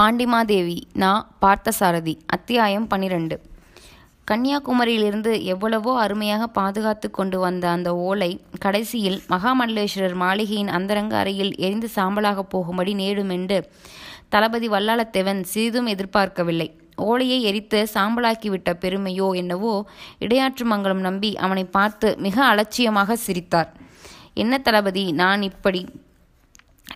பாண்டிமாதேவி நான் பார்த்தசாரதி அத்தியாயம் பன்னிரண்டு கன்னியாகுமரியிலிருந்து எவ்வளவோ அருமையாக பாதுகாத்து கொண்டு வந்த அந்த ஓலை கடைசியில் மகாமண்டலேஸ்வரர் மாளிகையின் அந்தரங்க அறையில் எரிந்து சாம்பலாகப் போகும்படி நேடுமென்று தளபதி வல்லாளத்தேவன் சிறிதும் எதிர்பார்க்கவில்லை. ஓலையை எரித்து சாம்பலாக்கிவிட்ட பெருமையோ என்னவோ இடையாற்று மங்கலம் நம்பி அவனை பார்த்து மிக அலட்சியமாக சிரித்தார். என்ன தளபதி நான் இப்படி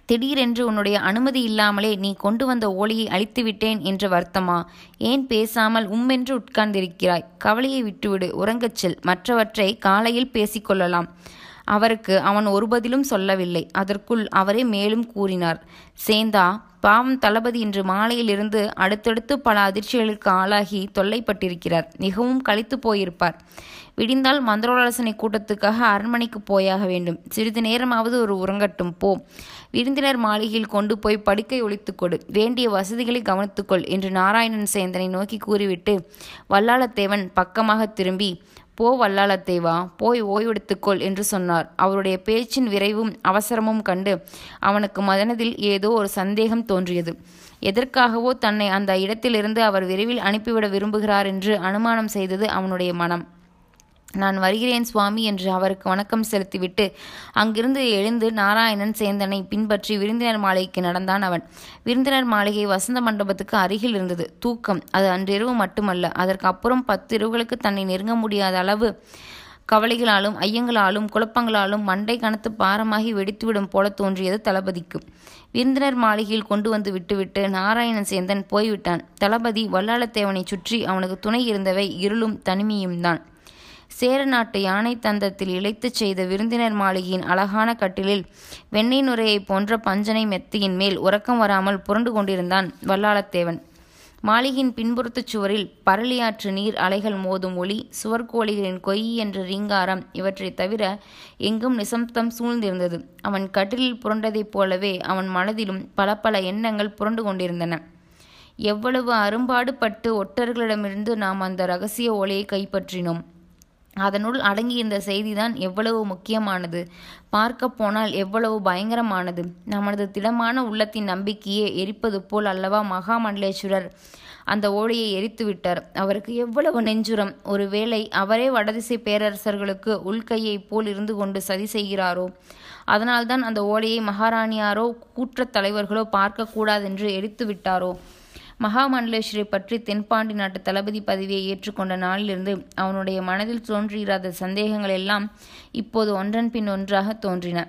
திடீரென்று உன்னுடைய அனுமதி இல்லாமலே நீ கொண்டு வந்த ஓலையை அழித்து விட்டேன் என்ற வருத்தமா? ஏன் பேசாமல் உம்மென்று உட்கார்ந்திருக்கிறாய்? கவலையை விட்டுவிடு உறங்கச் செல். மற்றவற்றை காலையில் பேசிக்கொள்ளலாம் அவருக்கு அவன் ஒரு பதிலும் சொல்லவில்லை. அதற்குள் அவரே மேலும் கூறினார் சேந்தா பாவம் தளபதி இன்று மாலையிலிருந்து அடுத்தடுத்து பல அதிர்ச்சிகளுக்கு ஆளாகி தொல்லைப்பட்டிருக்கிறார். மிகவும் களைத்து போயிருப்பார். விடிந்தால் மந்திரோலாசனை கூட்டத்துக்காக அரண்மனைக்கு போயாக வேண்டும். சிறிது நேரமாவது ஒரு உறங்கட்டும். போ. விருந்தினர் மாளிகையில் கொண்டு போய் படுக்கை ஒழித்துக் கொடு. வேண்டிய வசதிகளை கவனித்துக்கொள் என்று நாராயணன் சேந்தனை நோக்கி கூறிவிட்டு வல்லாளத்தேவன் பக்கமாக திரும்பி போ வல்லாளத்தேவா போய் ஓய்வெடுத்துக்கொள் என்று சொன்னார். அவருடைய பேச்சின் விரைவும் அவசரமும் கண்டு அவனுக்கு மதனதில் ஏதோ ஒரு சந்தேகம் தோன்றியது. எதற்காகவோ தன்னை அந்த இடத்திலிருந்து அவர் விரைவில் அனுப்பிவிட விரும்புகிறார் என்று அனுமானம் செய்தது அவனுடைய மனம். நான் வருகிறேன் சுவாமி என்று அவருக்கு வணக்கம் செலுத்திவிட்டு அங்கிருந்து எழுந்து நாராயணன் சேந்தனை பின்பற்றி விருந்தினர் மாளிகைக்கு நடந்தான் அவன். விருந்தினர் மாளிகை வசந்த மண்டபத்துக்கு அருகில் இருந்தது. தூக்கம். அது அன்றிரவு மட்டுமல்ல. அதற்கு அப்புறம் பத்து இரவுகளுக்கு தன்னை நெருங்க முடியாத அளவு கவலைகளாலும் ஐயங்களாலும் குழப்பங்களாலும் மண்டை கணத்து பாரமாகி வெடித்துவிடும் போல தோன்றியது தளபதிக்கு. விருந்தினர் மாளிகையில் கொண்டு வந்து விட்டுவிட்டு நாராயணன் சேந்தன் போய்விட்டான். தளபதி வல்லாளத்தேவனை சுற்றி அவனுக்கு துணை இருந்தவை இருளும் தனிமையும் தான் சேர நாட்டு யானை தந்தத்தில் இழைத்துச் செய்த விருந்தினர் மாளிகையின் அழகான கட்டிலில் வெண்ணெய் நுரையை போன்ற பஞ்சனை மெத்தியின் மேல் உறக்கம் வராமல் புரண்டு கொண்டிருந்தான் வல்லாளத்தேவன். மாளிகையின் பின்புறத்துச் சுவரில் பரளியாற்று நீர் அலைகள் மோதும் ஒளி சுவர்கோழிகளின் கொய் என்ற ரீங்காரம் இவற்றைத் தவிர எங்கும் நிசப்தம் சூழ்ந்திருந்தது. அவன் கட்டிலில் புரண்டதைப் போலவே அவன் மனதிலும் பல பல எண்ணங்கள் புரண்டு கொண்டிருந்தன. எவ்வளவு அரும்பாடுபட்டு ஒட்டர்களிடமிருந்து நாம் அந்த ரகசிய ஓலையை கைப்பற்றினோம். அதனுள் அடங்கியிருந்த செய்திதான் எவ்வளவு முக்கியமானது. பார்க்க போனால் எவ்வளவு பயங்கரமானது. நமது திடமான உள்ளத்தின் நம்பிக்கையே எரிப்பது போல் அல்லவா மகாமண்டலேஸ்வரர் அந்த ஓடையை எரித்து விட்டார் அவருக்கு எவ்வளவு நெஞ்சுரம். ஒருவேளை அவரே வடதிசை பேரரசர்களுக்கு உள்கையைப் போல் இருந்து கொண்டு சதி செய்கிறாரோ? அதனால்தான் அந்த ஓலையை மகாராணியாரோ கூற்றத் தலைவர்களோ பார்க்கக்கூடாதென்று எரித்து விட்டாரோ மகாமண்டலேஸ்வரை பற்றி தென்பாண்டி நாட்டு தளபதி பதவியை ஏற்றுக்கொண்ட நாளிலிருந்து அவனுடைய மனதில் தோன்றியிராத சந்தேகங்கள் எல்லாம் இப்போது ஒன்றன் பின் ஒன்றாக தோன்றின.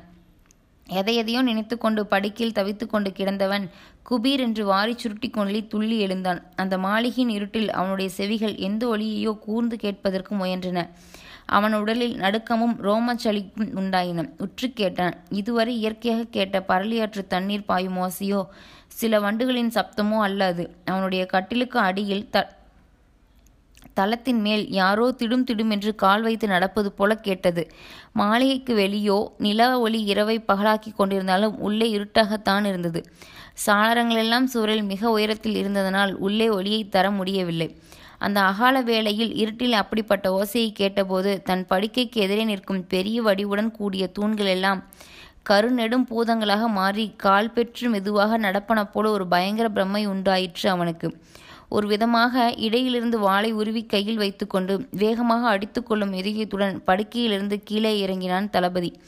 எதையெதையோ நினைத்து கொண்டு படுக்கில் தவித்து கொண்டு கிடந்தவன் குபீர் என்று வாரி சுருட்டி கொள்ளி துள்ளி எழுந்தான். அந்த மாளிகையின் இருட்டில் அவனுடைய செவிகள் எந்த ஒளியையோ கூர்ந்து கேட்பதற்கு முயன்றன. அவன் உடலில் நடுக்கமும் ரோமச்சலிப்பும் உண்டாயின. உற்று கேட்டான் இதுவரை இயற்கையாக கேட்ட பரளியாற்று தண்ணீர் பாயும் ஓசையோ? சில வண்டுகளின் சப்தமோ அல்ல அது அவனுடைய கட்டிலுக்கு அடியில் த தளத்தின் மேல் யாரோ திடும் திடுமென்று கால் வைத்து நடப்பது போல கேட்டது. மாளிகைக்கு வெளியோ நில ஒளி இரவை பகலாக்கி கொண்டிருந்தாலும் உள்ளே இருட்டாகத்தான் இருந்தது. சாளரங்களெல்லாம் சுவரில் மிக உயரத்தில் இருந்ததனால் உள்ளே ஒளியை தர முடியவில்லை. அந்த அகால வேளையில் இருட்டில் அப்படிப்பட்ட ஓசையை கேட்டபோது தன் படுக்கைக்கு எதிரே நிற்கும் பெரிய வடிவுடன் கூடிய தூண்கள் எல்லாம் கருநெடும் பூதங்களாக மாறி கால் பெற்று மெதுவாக நடப்பன போல ஒரு பயங்கர பிரம்மை உண்டாயிற்று அவனுக்கு. ஒரு விதமாக இடையிலிருந்து வாளை உருவி கையில் வைத்துக்கொண்டு வேகமாக அடித்துக்கொள்ளும் இதயத்துடன் படுக்கையிலிருந்து கீழே இறங்கினான் தளபதி.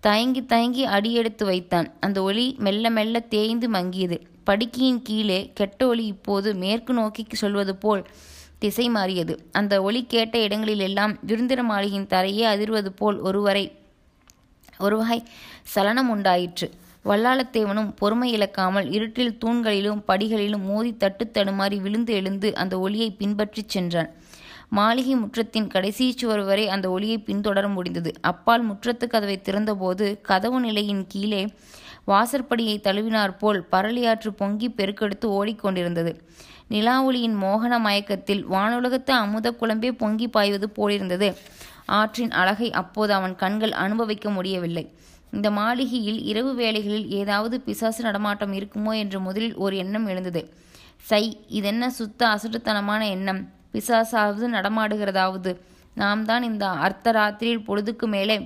தயங்கி தயங்கி அடியெடுத்து வைத்தான். அந்த ஒளி மெல்ல மெல்ல தேய்ந்து மங்கியது. படுக்கையின் கீழே கெட்ட ஒளி இப்போது மேற்கு நோக்கி சொல்வது போல் திசை மாறியது. அந்த ஒளி கேட்ட இடங்களிலெல்லாம் விருந்திர மாளிகையின் தரையே அதிர்வது போல் ஒருவரை ஒருவகை சலனம் உண்டாயிற்று. வல்லாளத்தேவனும் பொறுமை இழக்காமல் இருட்டில் தூண்களிலும் படிகளிலும் மோதி தட்டு தடுமாறி விழுந்து எழுந்து அந்த ஒளியை பின்பற்றிச் சென்றான். மாளிகை முற்றத்தின் கடைசி சுவர் வரை அந்த ஒளியை பின்தொடர முடிந்தது. அப்பால் முற்றத்து கதவை திறந்தபோது கதவு நிலையின் கீழே வாசற்படியை தழுவினார் போல் பரளியாற்று பொங்கி பெருக்கெடுத்து ஓடிக்கொண்டிருந்தது. நிலாவொளியின் மோகன மயக்கத்தில் வானுலகத்து அமுத குழம்பே பொங்கி பாய்வது போலிருந்தது. ஆற்றின் அழகை அப்போது அவன் கண்கள் அனுபவிக்க முடியவில்லை. இந்த மாளிகையில் இரவு வேளைகளில் ஏதாவது பிசாசு நடமாட்டம் இருக்குமோ என்று முதலில் ஒரு எண்ணம் எழுந்தது. சை இதென்ன சுத்த அசட்டுத்தனமான எண்ணம்? பிசாசாவது நடமாடுகிறதாவது. நாம் தான் இந்த அர்த்த ராத்திரியில் பொழுதுக்கு மேலே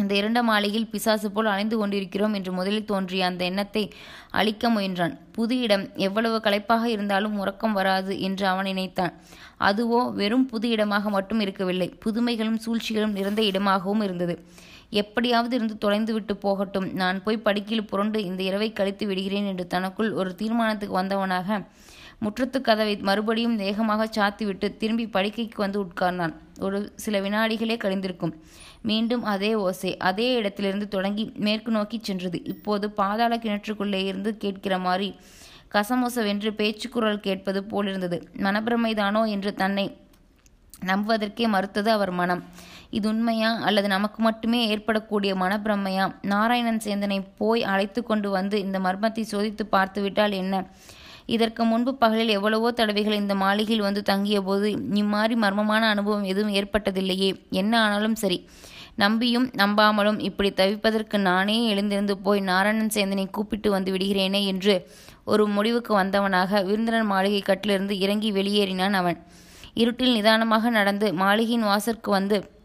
இந்த இரண்ட மாளிகையில் பிசாசு போல் அலைந்து கொண்டிருக்கிறோம் என்று முதலில் தோன்றிய அந்த எண்ணத்தை அழிக்க முயன்றான். புது இடம் எவ்வளவு களைப்பாக இருந்தாலும் உறக்கம் வராது என்று அவன் நினைத்தான். அதுவோ வெறும் புது இடமாக மட்டும் இருக்கவில்லை. புதுமைகளும் சூழ்ச்சிகளும் நிறைந்த இடமாகவும் இருந்தது. எப்படியாவது இருந்து தொலைந்து விட்டு போகட்டும். நான் போய் படுக்கையில் புரண்டு இந்த இரவை கழித்து விடுகிறேன் என்று தனக்குள் ஒரு தீர்மானத்துக்கு வந்தவனாக முற்றத்து கதவை மறுபடியும் வேகமாக சாத்திவிட்டு திரும்பி படுக்கைக்கு வந்து உட்கார்ந்தான். ஒரு சில வினாடிகளே கழிந்திருக்கும். மீண்டும் அதே ஓசை அதே இடத்திலிருந்து தொடங்கி மேற்கு நோக்கி சென்றது. இப்போது பாதாள கிணற்றுக்குள்ளே இருந்து கேட்கிற மாதிரி கசமோசவென்று பேச்சுக்குரல் கேட்பது போலிருந்தது. மனப்பிரமைதானோ என்று தன்னை நம்புவதற்கே மறுத்தது அவர் மனம். இது உண்மையா அல்லது நமக்கு மட்டுமே ஏற்படக்கூடிய மனப்பிரமையா? நாராயணன் சேந்தனை போய் அழைத்து கொண்டு வந்து இந்த மர்மத்தை சோதித்து பார்த்துவிட்டால் என்ன? இதற்கு முன்பு பகலில் எவ்வளவோ தடவைகள் இந்த மாளிகையில் வந்து தங்கிய போது இம்மாறி மர்மமான அனுபவம் எதுவும் ஏற்பட்டதில்லையே. என்ன ஆனாலும் சரி. நம்பியும் நம்பாமலும் இப்படி தவிப்பதற்கு நானே எழுந்திருந்து போய் நாராயணன் சேந்தனை கூப்பிட்டு வந்து விடுகிறேனே என்று ஒரு முடிவுக்கு வந்தவனாக விருந்தினர் மாளிகை கட்டிலிருந்து இறங்கி வெளியேறினான் அவன். இருட்டில் நிதானமாக நடந்து மாளிகையின் வாசற்கு வந்து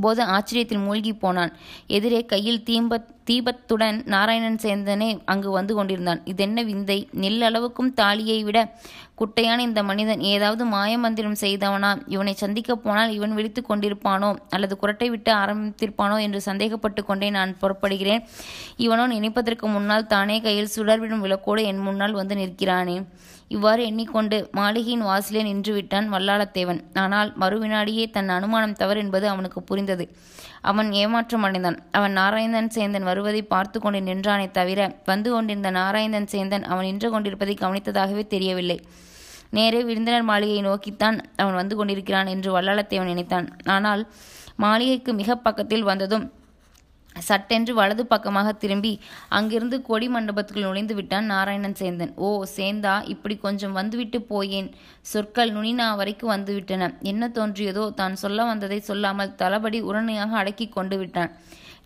போது ஆச்சரியத்தில் மூழ்கி போனான். எதிரே கையில் தீம்பத் தீபத்துடன் நாராயணன் சேந்தனே அங்கு வந்து கொண்டிருந்தான். இதென்ன விந்தை? நெல் அளவுக்கும் தாலியை விட குட்டையான இந்த மனிதன் ஏதாவது மாயமந்திரம் செய்தவனா? இவனை சந்திக்கப் போனால் இவன் விழித்து கொண்டிருப்பானோ? அல்லது குரட்டை விட்டு ஆரம்பித்திருப்பானோ? என்று சந்தேகப்பட்டு கொண்டே நான் புறப்படுகிறேன். இவனோ நினைப்பதற்கு முன்னால் தானே கையில் சுடர்விடும் விளக்கோடு என் முன்னால் வந்து நிற்கிறானே? இவ்வாறு எண்ணிக்கொண்டு மாளிகையின் வாசலே நின்று விட்டான் வல்லாளத்தேவன். ஆனால் மறுவினாடியே தன் அனுமானம் தவறு என்பது அவனுக்கு புரிந்தது. அவன் ஏமாற்றம் அடைந்தான். அவன் நாராயணன் சேந்தன் வருவதை பார்த்து கொண்டு நின்றானே தவிர வந்து கொண்டிருந்த நாராயணன் சேந்தன் அவன் நின்று கொண்டிருப்பதை கவனித்ததாகவே தெரியவில்லை. நேரே விருந்தினர் மாளிகையை நோக்கித்தான் அவன் வந்து கொண்டிருக்கிறான் என்று வல்லாளத்தேவன் நினைத்தான். ஆனால் மாளிகைக்கு மிக பக்கத்தில் வந்ததும் சட்டென்று வலது பக்கமாக திரும்பி அங்கிருந்து கொடி மண்டபத்துக்குள் நுழைந்து விட்டான் நாராயணன் சேந்தன். ஓ சேந்தா இப்படி கொஞ்சம் வந்துவிட்டு போயேன். சொற்கள் நுனினா வரைக்கும் வந்துவிட்டன. என்ன தோன்றியதோ தான் சொல்ல வந்ததை சொல்லாமல் தளபடி உடனடியாக அடக்கி கொண்டு விட்டான்.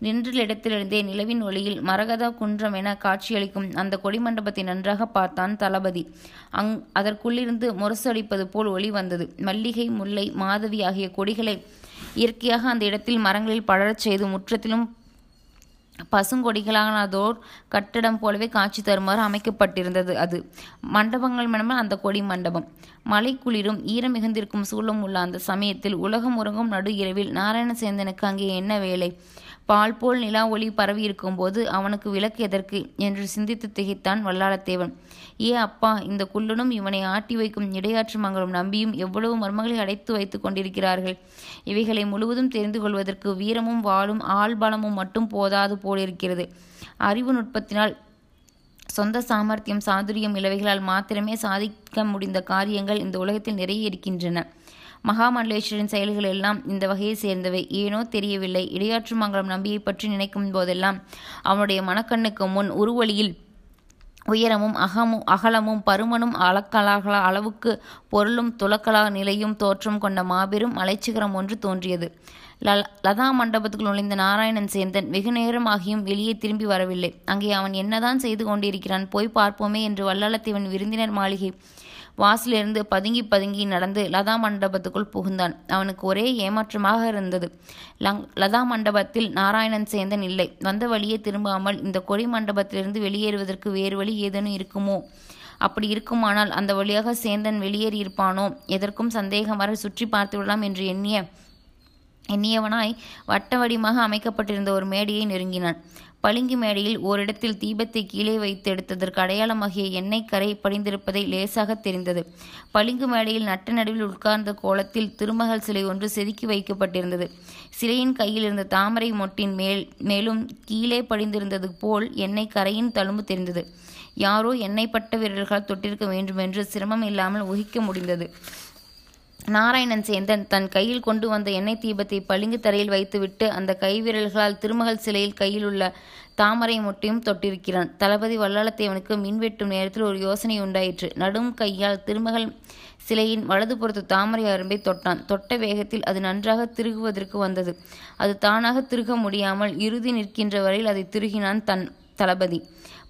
நின்ற இடத்திலிருந்தே நிலவின் ஒளியில் மரகத குன்றம் என காட்சியளிக்கும் அந்த கொடிமண்டபத்தை நன்றாக பார்த்தான் தளபதி. அங் அதற்குள்ளிருந்து முரசடிப்பது போல் ஒளி வந்தது. மல்லிகை முல்லை மாதவி ஆகிய கொடிகளை இயற்கையாக அந்த இடத்தில் மரங்களில் படரச் செய்து முற்றத்திலும் பசுங்கொடிகளானதோர் கட்டடம் போலவே காட்சி தருமாறு அமைக்கப்பட்டிருந்தது அது. மண்டபங்கள் மனமே அந்த கொடி மண்டபம். மலை குளிரும் ஈரம் மிகுந்திருக்கும் சூழலும் உள்ள அந்த சமயத்தில் உலகம் உறங்கும் நடு இரவில் நாராயணசேந்தனுக்கு அங்கே என்ன வேலை? பால் போல் நிலா ஒளி பரவி இருக்கும்போது அவனுக்கு விளக்கு எதற்கு? என்று சிந்தித்து திகைத்தான் வல்லாளத்தேவன். ஏ அப்பா இந்த குள்ளனும் இவனை ஆட்டி வைக்கும் இடையாற்று மங்களும் நம்பியும் எவ்வளவு மர்மங்களை அடைத்து வைத்துக் கொண்டிருக்கிறார்கள்? இவைகளை முழுவதும் தெரிந்து கொள்வதற்கு வீரமும் வாளும் ஆள்பலமும் மட்டும் போதாது போலிருக்கிறது. அறிவு நுட்பத்தினால் சொந்த சாமர்த்தியம் சாதுரியம் இளவைகளால் மாத்திரமே சாதிக்க முடிந்த காரியங்கள் இந்த உலகத்தில் நிறைய இருக்கின்றன. மகாமண்டலேஸ்வரின் செயல்கள் எல்லாம் இந்த வகையை சேர்ந்தவை. ஏனோ தெரியவில்லை. இடையாற்று மங்கலம் நம்பியை பற்றி நினைக்கும் போதெல்லாம் அவனுடைய மனக்கண்ணுக்கு முன் உருவழியில் உயரமும் அகமும் அகலமும் பருமனும் அளக்கலாக அளவுக்கு பொருளும் துலக்கலா நிலையும் தோற்றம் கொண்ட மாபெரும் மலைச்சிகரம் ஒன்று தோன்றியது. ல லதா மண்டபத்துக்குள் நுழைந்த நாராயணன் சேந்தன் வெகு நேரம் ஆகியும் வெளியே திரும்பி வரவில்லை. அங்கே அவன் என்னதான் செய்து கொண்டிருக்கிறான் போய் பார்ப்போமே என்று வல்லாளத்தேவன் விருந்தினர் மாளிகை வாசலிருந்து பதுங்கி பதுங்கி நடந்து லதா மண்டபத்துக்குள் புகுந்தான். அவனுக்கு ஒரே ஏமாற்றமாக இருந்தது. லங் லதா மண்டபத்தில் நாராயணன் சேந்தன் இல்லை. வந்த வழியே திரும்பாமல் இந்த கொடி மண்டபத்திலிருந்து வெளியேறுவதற்கு வேறு வழி ஏதேனும் இருக்குமோ? அப்படி இருக்குமானால் அந்த வழியாக சேந்தன் வெளியேறியிருப்பானோ? எதற்கும் சந்தேகம் வர சுற்றி பார்த்து விடலாம் என்று எண்ணிய எண்ணியவனாய் வட்ட வடிவமாக அமைக்கப்பட்டிருந்த ஒரு மேடையை நெருங்கினான். பளிங்கு மேடையில் ஓரிடத்தில் தீபத்தை கீழே வைத்து எடுத்ததற்கு அடையாளமாகிய எண்ணெய் கரை படிந்திருப்பதை லேசாக தெரிந்தது. பளிங்கு மேடையில் நட்ட நடுவில் உட்கார்ந்த கோலத்தில் திருமகள் சிலை ஒன்று செதுக்கி வைக்கப்பட்டிருந்தது. சிலையின் கையில் இருந்த தாமரை மொட்டின் மேல் மேலும் கீழே படிந்திருந்தது போல் எண்ணெய் கரையின் தழும்பு தெரிந்தது. யாரோ எண்ணெய் பட்ட வீரர்களால் தொட்டிருக்க வேண்டுமென்று சிரமம் இல்லாமல் ஊகிக்க முடிந்தது. நாராயணன் சேந்தன் தன் கையில் கொண்டு வந்த எண்ணெய் தீபத்தை பளிங்கு தரையில் வைத்துவிட்டு அந்த கைவிரல்களால் திருமகள் சிலையில் கையில் உள்ள தாமரை மொட்டையும் தொட்டிருக்கிறான். தளபதி வல்லாளத்தேவனுக்கு மின்வெட்டும் நேரத்தில் ஒரு யோசனை உண்டாயிற்று. நடும் கையால் திருமகள் சிலையின் வலதுபுறத்து தாமரை அரும்பை தொட்டான். தொட்ட வேகத்தில் அது நன்றாக திருகுவதற்கு வந்தது. அது தானாக திருக முடியாமல் இறுதி நிற்கின்ற வரையில் அதை திருகினான் தன் தளபதி.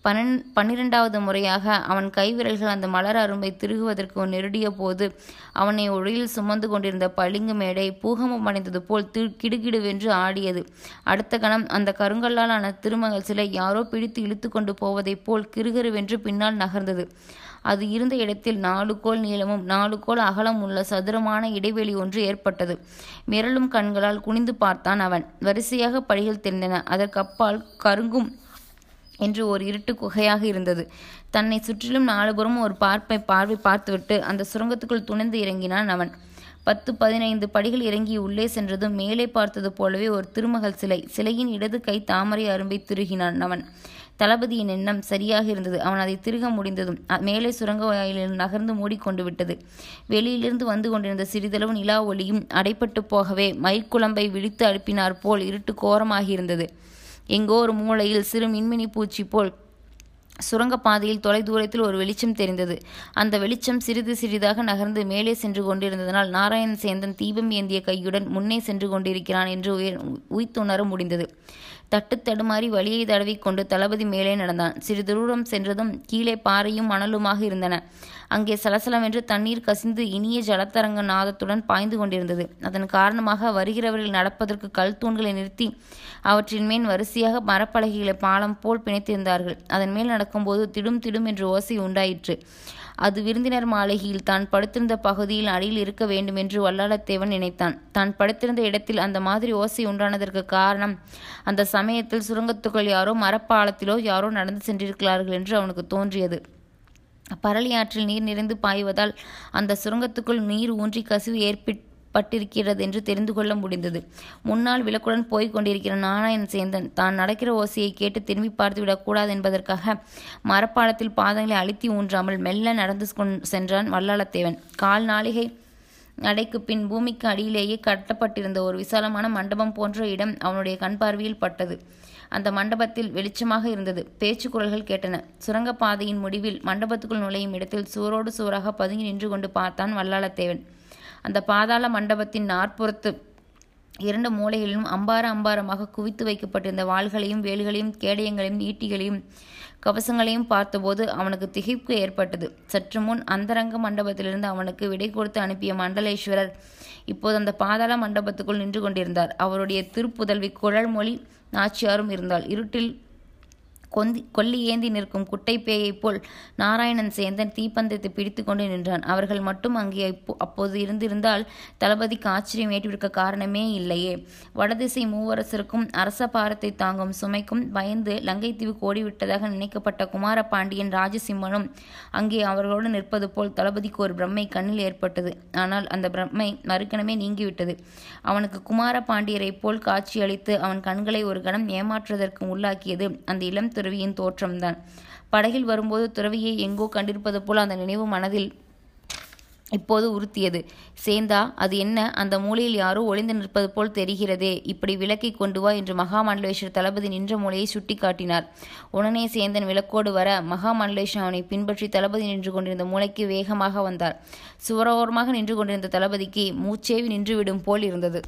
பன்னெண் பன்னிரெண்டாவது முறையாக அவன் கைவிரல்கள் அந்த மலர் அரும்பை திருகுவதற்கு நெருடிய போது அவனை ஒளியில் சுமந்து கொண்டிருந்த பளிங்கு மேடை பூகமம் அடைந்தது போல் தி கிடுகிடுவென்று ஆடியது. அடுத்த கணம் அந்த கருங்கல்லாலான திருமகள் சிலை யாரோ பிடித்து இழுத்து கொண்டு போவதைப் போல் கிறுகிறுவென்று பின்னால் நகர்ந்தது. அது இருந்த இடத்தில் நாலு கோல் நீளமும் நாலு கோல் அகலம் உள்ள சதுரமான இடைவெளி ஒன்று ஏற்பட்டது. மிரளும் கண்களால் குனிந்து பார்த்தான் அவன். வரிசையாக படிகள் தெரிந்தன அதற்கப்பால் கருங்கும் என்று ஒரு இருட்டு குகையாக இருந்தது. தன்னை சுற்றிலும் நாலுபுறமும் ஒரு பார்ப்பை பார்வை பார்த்துவிட்டு அந்த சுரங்கத்துக்குள் துணிந்து இறங்கினான் அவன். பத்து பதினைந்து படிகள் இறங்கி உள்ளே சென்றதும் மேலே பார்த்தது போலவே ஒரு திருமகள் சிலை. சிலையின் இடது கை தாமரை அரும்பை திருகினான் அவன். தளபதியின் எண்ணம் சரியாக இருந்தது. அவன் அதை திருக முடிந்ததும் அ- மேலே சுரங்க வாயிலில் நகர்ந்து மூடிக்கொண்டு விட்டது. வெளியிலிருந்து வந்து கொண்டிருந்த சிறிதளவு நிலா ஒளியும் அடைப்பட்டு போகவே மயிர்குழம்பை விழித்து அனுப்பினார் போல் இருட்டு கோரமாகியிருந்தது எங்கோ ஒரு மூலையில் சிறு மின்மினி பூச்சி போல் சுரங்கப்பாதையில் தொலை தூரத்தில் ஒரு வெளிச்சம் தெரிந்தது. அந்த வெளிச்சம் சிறிது சிறிதாக நகர்ந்து மேலே சென்று கொண்டிருந்ததனால் நாராயண் சேந்தன் தீபம் ஏந்திய கையுடன் முன்னே சென்று கொண்டிருக்கிறான் என்று உயர் உய்த்துணர முடிந்தது. தட்டு தடுமாறி வழியை தடவிக்கொண்டு தளபதி மேலே நடந்தான். சிறிது தூரம் சென்றதும் கீழே பாறையும் மணலுமாக இருந்தன. அங்கே சலசலவென்று தண்ணீர் கசிந்து இனிய ஜலத்தரங்க நாதத்துடன் பாய்ந்து கொண்டிருந்தது. அதன் காரணமாக வருகிறவர்கள் நடப்பதற்கு கல் தூண்களை நிறுத்தி அவற்றின் மேல் வரிசையாக மரப்பலகைகளை பாலம் போல் பிணைத்திருந்தார்கள். அதன் மேல் நடக்கும்போது திடும் திடும் என்று ஓசை உண்டாயிற்று. அது விருந்தினர் மாளிகையில் தான் படுத்திருந்த பகுதியில் அடியில் இருக்க வேண்டும் என்று வல்லாளத்தேவன் நினைத்தான். தான் படுத்திருந்த இடத்தில் அந்த மாதிரி ஓசை உண்டானதற்கு காரணம் அந்த சமயத்தில் சுரங்கத்துக்குள் யாரோ மரப்பாலத்திலோ யாரோ நடந்து சென்றிருக்கிறார்கள் என்று அவனுக்கு தோன்றியது. பரளியாற்றில் நீர் நிறைந்து பாய்வதால் அந்த சுரங்கத்துக்குள் நீர் ஊன்றி கசிவு ஏற்பட்டிருக்கிறது என்று தெரிந்து கொள்ள முடிந்தது. முன்னால் விளக்குடன் போய்க் கொண்டிருக்கிற நாராயண் சேந்தன் தான் நடக்கிற ஓசையை கேட்டு திரும்பி பார்த்து விடக்கூடாது என்பதற்காக மரப்பாலத்தில் பாதங்களை அழுத்தி ஊன்றாமல் மெல்ல நடந்து கொண்- சென்றான் வல்லாளத்தேவன். கால் நாளிகை நடைக்கு பின் பூமிக்கு அடியிலேயே கட்டப்பட்டிருந்த ஒரு விசாலமான மண்டபம் போன்ற இடம் அவனுடைய கண் பார்வையில் பட்டது. அந்த மண்டபத்தில் வெளிச்சமாக இருந்தது. பேச்சு குரல்கள் கேட்டன. சுரங்கப்பாதையின் முடிவில் மண்டபத்துக்குள் நுழையும் இடத்தில் சுவரோடு சுவராக பதுங்கி நின்று கொண்டு பார்த்தான் வல்லாளத்தேவன். அந்த பாதாள மண்டபத்தின் நாற்புறத்து இரண்டு மூலைகளிலும் அம்பார அம்பாரமாக குவித்து வைக்கப்பட்டிருந்த வாள்களையும் வேல்களையும் கேடயங்களையும் ஈட்டிகளையும் கவசங்களையும் பார்த்தபோது அவனுக்கு திகைப்பு ஏற்பட்டது. சற்று முன் அந்தரங்க மண்டபத்திலிருந்து அவனுக்கு விடை கொடுத்து அனுப்பிய மண்டலேஸ்வரர் இப்போது அந்த பாதாள மண்டபத்துக்குள் நின்று கொண்டிருந்தார். அவருடைய திருப்புதல்வி குழல்மொழி நாச்சியாரும் இருந்தாள். இருட்டில் கொந்தி கொல்லி ஏந்தி நிற்கும் குட்டை பேயைப் போல் நாராயணன் சேந்தன் தீப்பந்தத்தை பிடித்து கொண்டு நின்றான். அவர்கள் மட்டும் அங்கே இப்போ- அப்போது இருந்திருந்தால் தளபதிக்கு ஆச்சரியம் ஏற்றிருக்க காரணமே இல்லையே. வடதிசை மூவரசருக்கும் அரச பாரத்தை தாங்கும் சுமைக்கும் பயந்து லங்கைத்தீவுக்கு ஓடிவிட்டதாக நினைக்கப்பட்ட குமார பாண்டியன் ராஜசிம்மனும் அங்கே அவர்களோடு நிற்பது போல் தளபதிக்கு ஒரு பிரம்மை கண்ணில் ஏற்பட்டது. ஆனால் அந்த பிரம்மை மறுக்கணமே நீங்கிவிட்டது. அவனுக்கு குமார பாண்டியரைப் போல் காட்சியளித்து அவன் கண்களை ஒரு கணம் ஏமாற்றுவதற்கு உள்ளாக்கியது. அந்த இளம் துறவியின் தோற்றம்தான். படகில் வரும்போது துறவியை எங்கோ கண்டிருப்பது போல் அந்த நினைவு மனதில் இப்போது உறுத்தியது. சேந்தா அது என்ன? அந்த மூலையில் யாரோ ஒளிந்து நிற்பது போல் தெரிகிறதே. இப்படி விளக்கை கொண்டு வா என்று மகாமண்டலேஸ்வர் தளபதி நின்ற மூலையை சுட்டி காட்டினார் உடனே சேந்தன் விளக்கோடு வர மகாமண்டலேஸ்வர் அவனை பின்பற்றி தளபதி நின்று கொண்டிருந்த மூலைக்கு வேகமாக வந்தார். சுவரோரமாக நின்று கொண்டிருந்த தளபதிக்கு மூச்சேவி நின்றுவிடும் போல் இருந்தது.